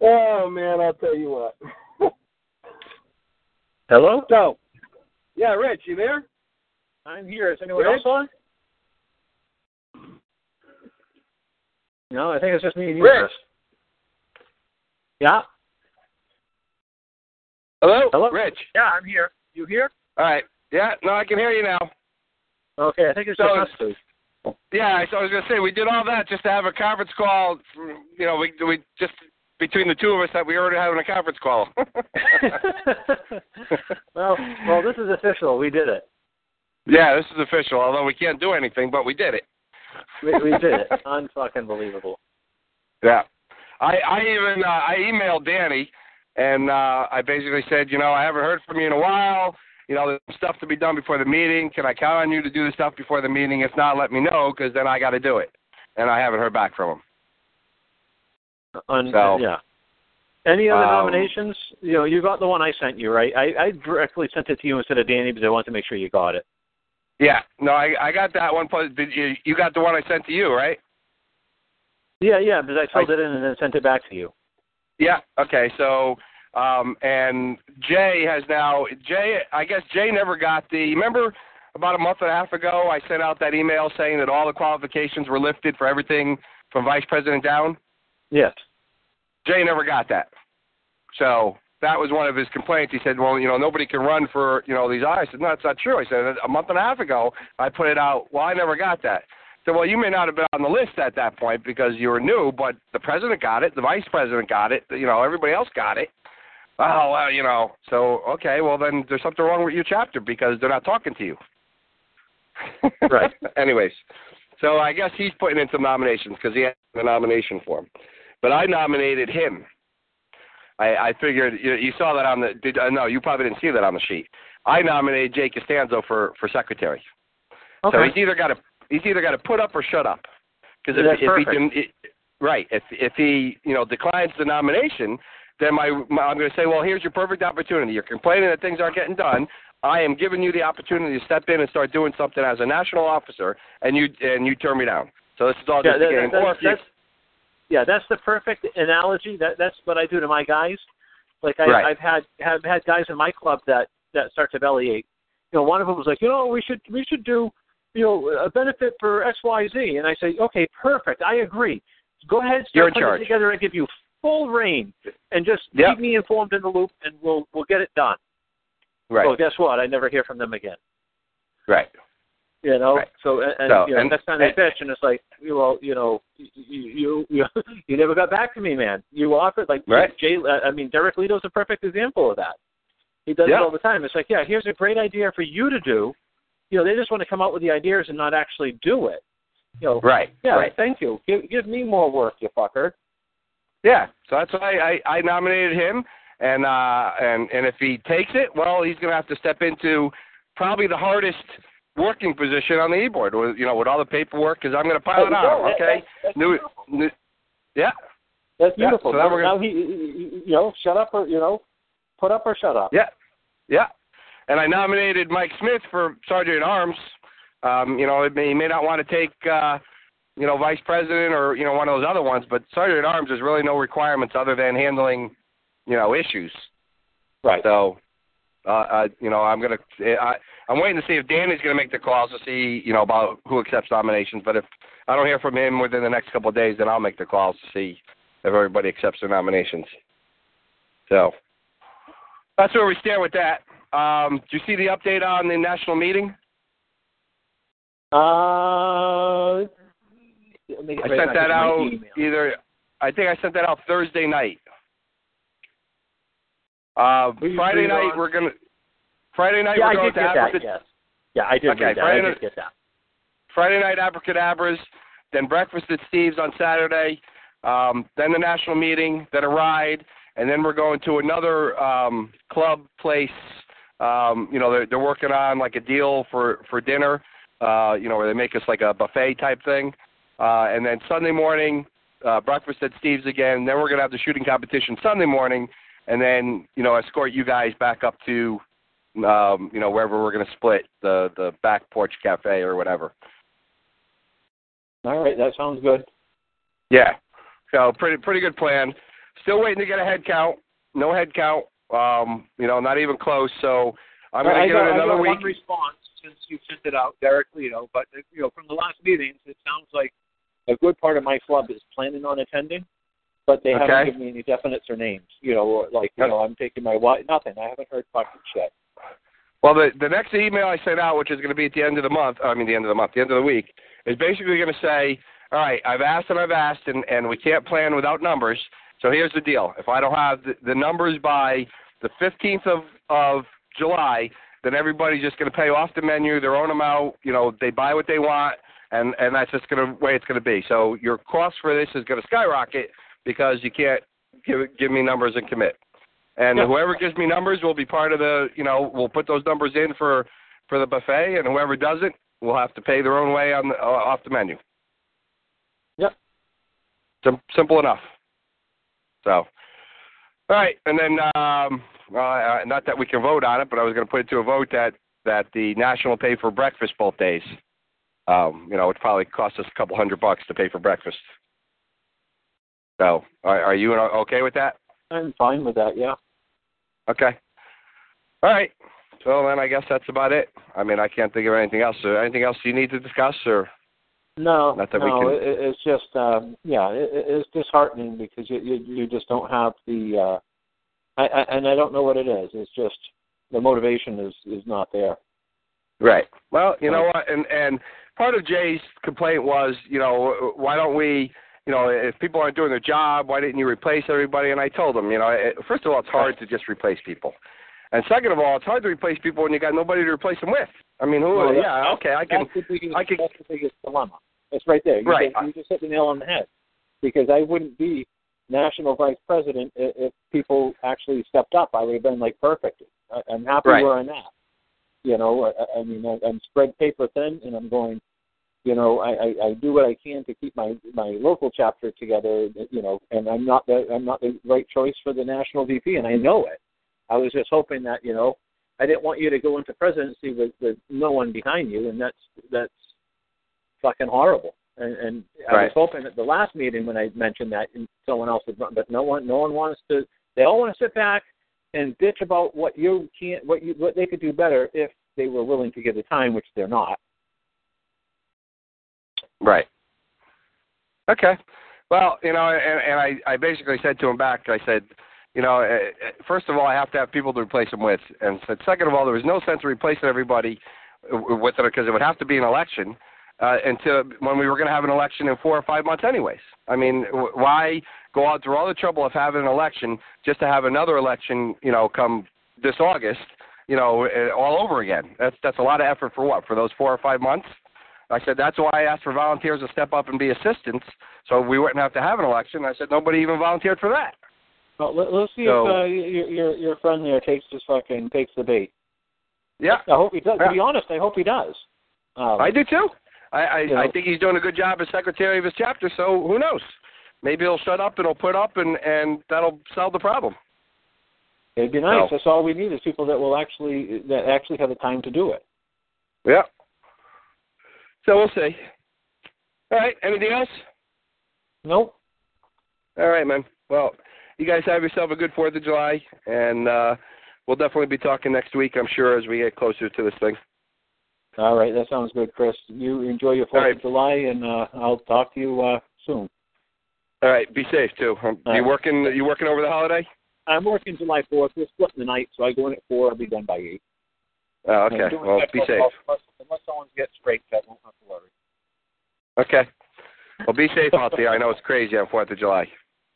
Oh man, I'll tell you what. Hello? So, yeah, Rich, you there? I'm here. Is anyone Rich? else on? No, I think it's just me and you, Rich? Chris. Yeah? Hello? Hello? Rich. Yeah, I'm here. You here? All right. Yeah, no, I can hear you now. Okay, I think it's So just us two. Yeah, so I was gonna say we did all that just to have a conference call. You know, we we just between the two of us that we already having a conference call. well, well, this is official. We did it. yeah, this is official. Although we can't do anything, but we did it. We, we did it. Unfucking believable. Yeah. I I even uh, I emailed Danny and uh I basically said, you know, I haven't heard from you in a while. You know, there's stuff to be done before the meeting. Can I count on you to do the stuff before the meeting? If not, let me know because then I got to do it. And I haven't heard back from him. Un- So, yeah. Any other um, nominations? You know, you got the one I sent you, right? I, I directly sent it to you instead of Danny because I wanted to make sure you got it. Yeah, no, I I got that one. Plus, did you you got the one I sent to you, right? Yeah, yeah, because I filled I- it in and then sent it back to you. Yeah. Okay. So, um, and Jay has now. Jay, I guess Jay never got the. Remember, about a month and a half ago, I sent out that email saying that all the qualifications were lifted for everything from vice president down. Yes. Jay never got that. So that was one of his complaints. He said, "Well, you know, nobody can run for you know these eyes." I said, "No, that's not true." I said, "A month and a half ago, I put it out. Well, I never got that." So, well, you may not have been on the list at that point because you were new, but the president got it, the vice president got it, you know, everybody else got it. Oh, well, you know, so okay, well then there's something wrong with your chapter because they're not talking to you. Right. Anyways, so I guess he's putting in some nominations because he has the nomination form, but I nominated him. I, I figured you, you saw that on the. Did, uh, no, you probably didn't see that on the sheet. I nominated Jay Costanzo for for secretary. Okay. So he's either got to he's either got to put up or shut up. Because if, That's if he can, it, right, if if he you know declines the nomination, then my, my I'm going to say, well, here's your perfect opportunity. You're complaining that things aren't getting done. I am giving you the opportunity to step in and start doing something as a national officer, and you and you turn me down. So this is all Yeah, just that, a game. that- or if you, yeah, that's the perfect analogy. That that's what I do to my guys. Like I, Right. I've had have had guys in my club that that start to bellyache. You know, one of them was like, you know, we should we should do, you know, a benefit for X Y Z, and I say, okay, perfect, I agree. Go ahead, You're start in putting charge. it together. and give you full rein, and just Yep. keep me informed in the loop, and we'll we'll get it done. right, Well, guess what? I never hear from them again. right. You know, Right. so and, and So, you know, and- next time they and- fish, and it's like, you well, you know, you you you, you never got back to me, man. You offered like Right. Jay. I mean, Derek Leto's a perfect example of that. He does Yeah. it all the time. It's like, yeah, here's a great idea for you to do. You know, they just want to come out with the ideas and not actually do it. You know, Right. yeah, Right. thank you. Give give me more work, you fucker. Yeah. So that's why I, I nominated him, and uh, and and if he takes it, well, he's going to have to step into probably the hardest working position on the e-board, with you know, with all the paperwork, because I'm going to pile it on. That- Okay. that's- that's New, new, yeah. That's Yeah, beautiful. so now gonna- now he, he- you know, shut up or you know, put up or shut up. Yeah, yeah. And I nominated Mike Smith for sergeant at arms. Um, you know, he may, he may not want to take, uh, you know, vice president or you know one of those other ones, but sergeant at arms there's really no requirements other than handling, you know, issues. Right. So, uh, uh, you know, I'm gonna, I, I'm waiting to see if Danny's gonna make the calls to see, you know, about who accepts nominations. But if I don't hear from him within the next couple of days, then I'll make the calls to see if everybody accepts their nominations. So that's where we stand with that. um, did you see the update on the national meeting? Uh, let me get I sent that out either. I think I sent that out Thursday night. Uh, Friday night on? we're gonna. Friday night Yeah, we're I going did to get that. Yes. Yeah, I did Okay, read that. Friday I night- did get that. Friday night abracadabras, then breakfast at Steve's on Saturday, um, then the national meeting, then a ride, and then we're going to another um, club place. Um, you know, they're, they're working on like a deal for for dinner. Uh, you know, where they make us like a buffet type thing, uh, and then Sunday morning, uh, breakfast at Steve's again. Then we're gonna have the shooting competition Sunday morning, and then you know escort you guys back up to um, you know wherever we're gonna split the the back porch cafe or whatever. All right, that sounds good. Yeah. So pretty pretty good plan. Still waiting to get a head count. No head count. Um, you know, not even close. So I'm gonna I give got, it another week. one response since you sent it out, Derek. You know, but you know, from the last meetings, it sounds like a good part of my club is planning on attending, but they Okay. haven't given me any definites or names. You know, or like you know, I'm taking my wife. Nothing. I haven't heard fucking shit. Well, the the next email I sent out, which is going to be at the end of the month, I mean the end of the month, the end of the week, is basically going to say, all right, I've asked and I've asked, and and we can't plan without numbers. So here's the deal: if I don't have the, the numbers by the 15th of of July, then everybody's just going to pay off the menu, their own amount. You know, they buy what they want, and and that's just going to way it's going to be. So your cost for this is going to skyrocket because you can't give give me numbers and commit. And whoever gives me numbers will be part of the, you know, we'll put those numbers in for for the buffet, and whoever doesn't will have to pay their own way on the, uh, off the menu. Yep. Sim- simple enough. So, all right, and then um, uh, uh, not that we can vote on it, but I was going to put it to a vote that that the national pay for breakfast both days. Um, you know, it probably cost us a couple hundred bucks to pay for breakfast. So, are, are you okay with that? I'm fine with that. Yeah. Okay. All right. So then I guess that's about it. I mean, I can't think of anything else. So anything else you need to discuss, or No, Not that we no, can- it, it- it's just um, yeah, it, it- it's disheartening because you, you you just don't have the uh, I, I and I don't know what it is. It's just the motivation is is not there. right? Well, you know what? And and part of Jay's complaint was, you know, why don't we, you know, if people aren't doing their job, why didn't you replace everybody? And I told them, you know, it, first of all, it's hard to just replace people, and second of all, it's hard to replace people when you got nobody to replace them with. I mean, who? Well, yeah, okay, I can. That's the biggest, I could- that's the biggest dilemma. It's right there. You Right. Just, you just hit the nail on the head. Because I wouldn't be national vice president if, if people actually stepped up. I would have been like perfect. I, I'm happy Right. where I'm at. You know, I, I mean, I, I'm spread paper thin, and I'm going. You know, I, I, I do what I can to keep my my local chapter together. You know, and I'm not the I'm not the right choice for the national VP, and I know it. I was just hoping that you know I didn't want you to go into presidency with, with no one behind you, and that's that's fucking horrible. And, and I was hoping at the last meeting when I mentioned that, and someone else would, run, but no one, no one wants to. They all want to sit back and bitch about what you can't, what you, what they could do better if they were willing to give the time, which they're not. Right. Okay. Well, you know, and, and I, I basically said to him back, I said, you know, uh, uh, first of all, I have to have people to replace him with, and said, second of all, there was no sense of replacing everybody with it because it would have to be an election uh, until when we were going to have an election in four or five months, anyways. I mean, w- why go out through all the trouble of having an election just to have another election, you know, come this August, you know, uh, all over again? That's that's a lot of effort for what? For those four or five months? I said that's why I asked for volunteers to step up and be assistants, so we wouldn't have to have an election. I said nobody even volunteered for that. Well, let, let's see So- if uh, your, your your friend there takes this fucking takes the bait. Yeah, I hope he does. To be honest, I hope he does. Um, I do too. I I, You know. I think he's doing a good job as secretary of his chapter. So who knows? Maybe he'll shut up and he'll put up, and and that'll solve the problem. It'd be nice. That's all we need is people that will actually that actually have the time to do it. Yeah. So we'll see. All right. Anything else? Nope. All right, man. Well, you guys have yourself a good Fourth of July, and uh, we'll definitely be talking next week. I'm sure as we get closer to this thing. All right, that sounds good, Chris. You enjoy your Fourth right. of July, and uh, I'll talk to you uh, soon. All right. Be safe too. Um, you right. working? You working over the holiday? I'm working July 4th. We're splitting the night, so I go in at 4. I'll be done by 8. Oh, okay. Well, be safe. Unless, unless someone gets straight, I won't have to worry. Okay. Well, be safe out there. I know it's crazy on Fourth of July.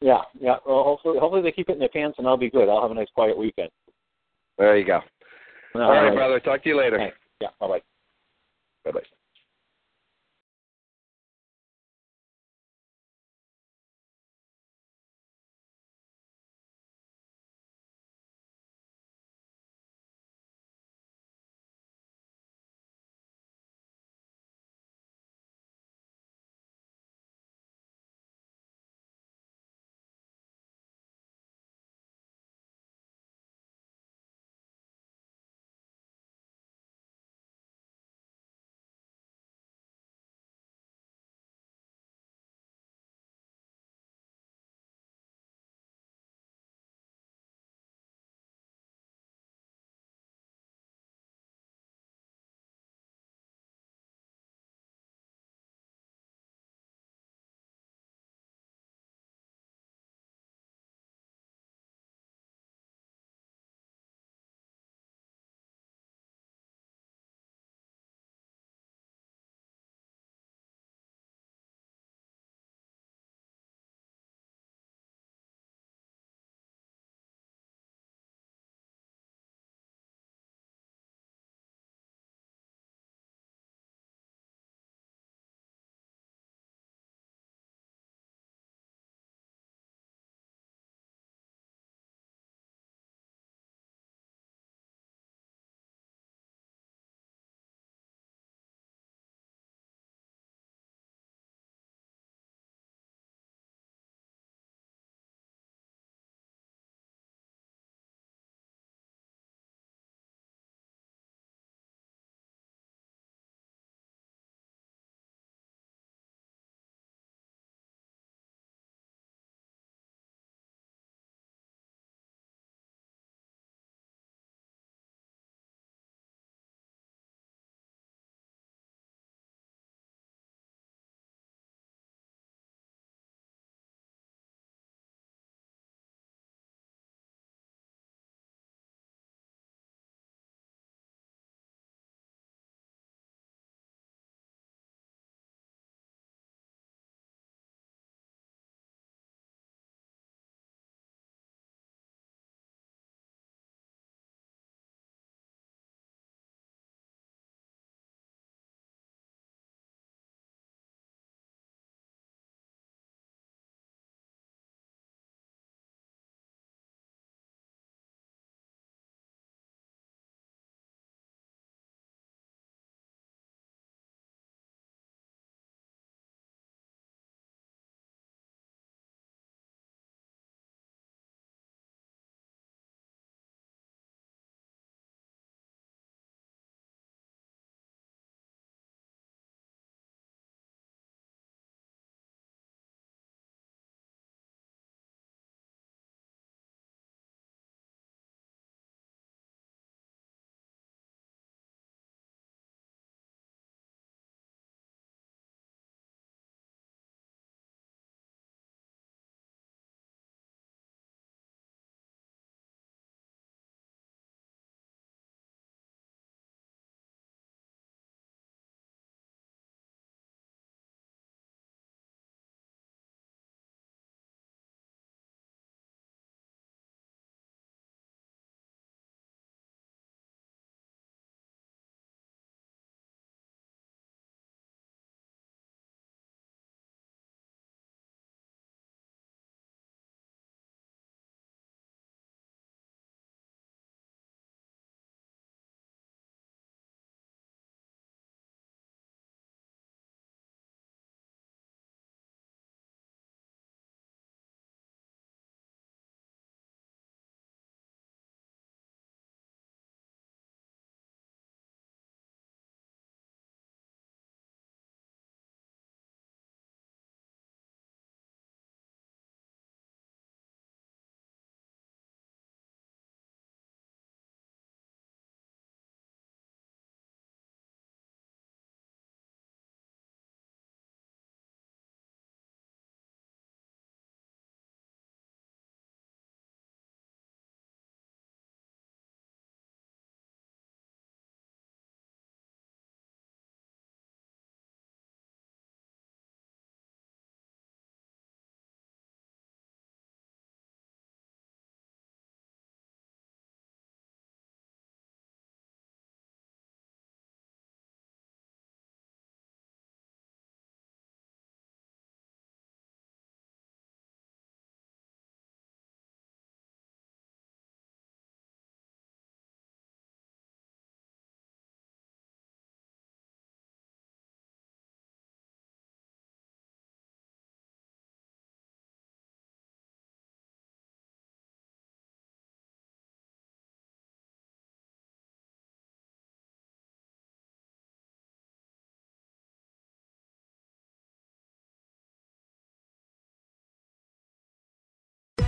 Yeah, yeah. Well, hopefully, hopefully they keep it in their pants, and I'll be good. I'll have a nice quiet weekend. There you go. All All right, brother. Talk to you later. Thanks. Yeah. Bye bye. Bye bye.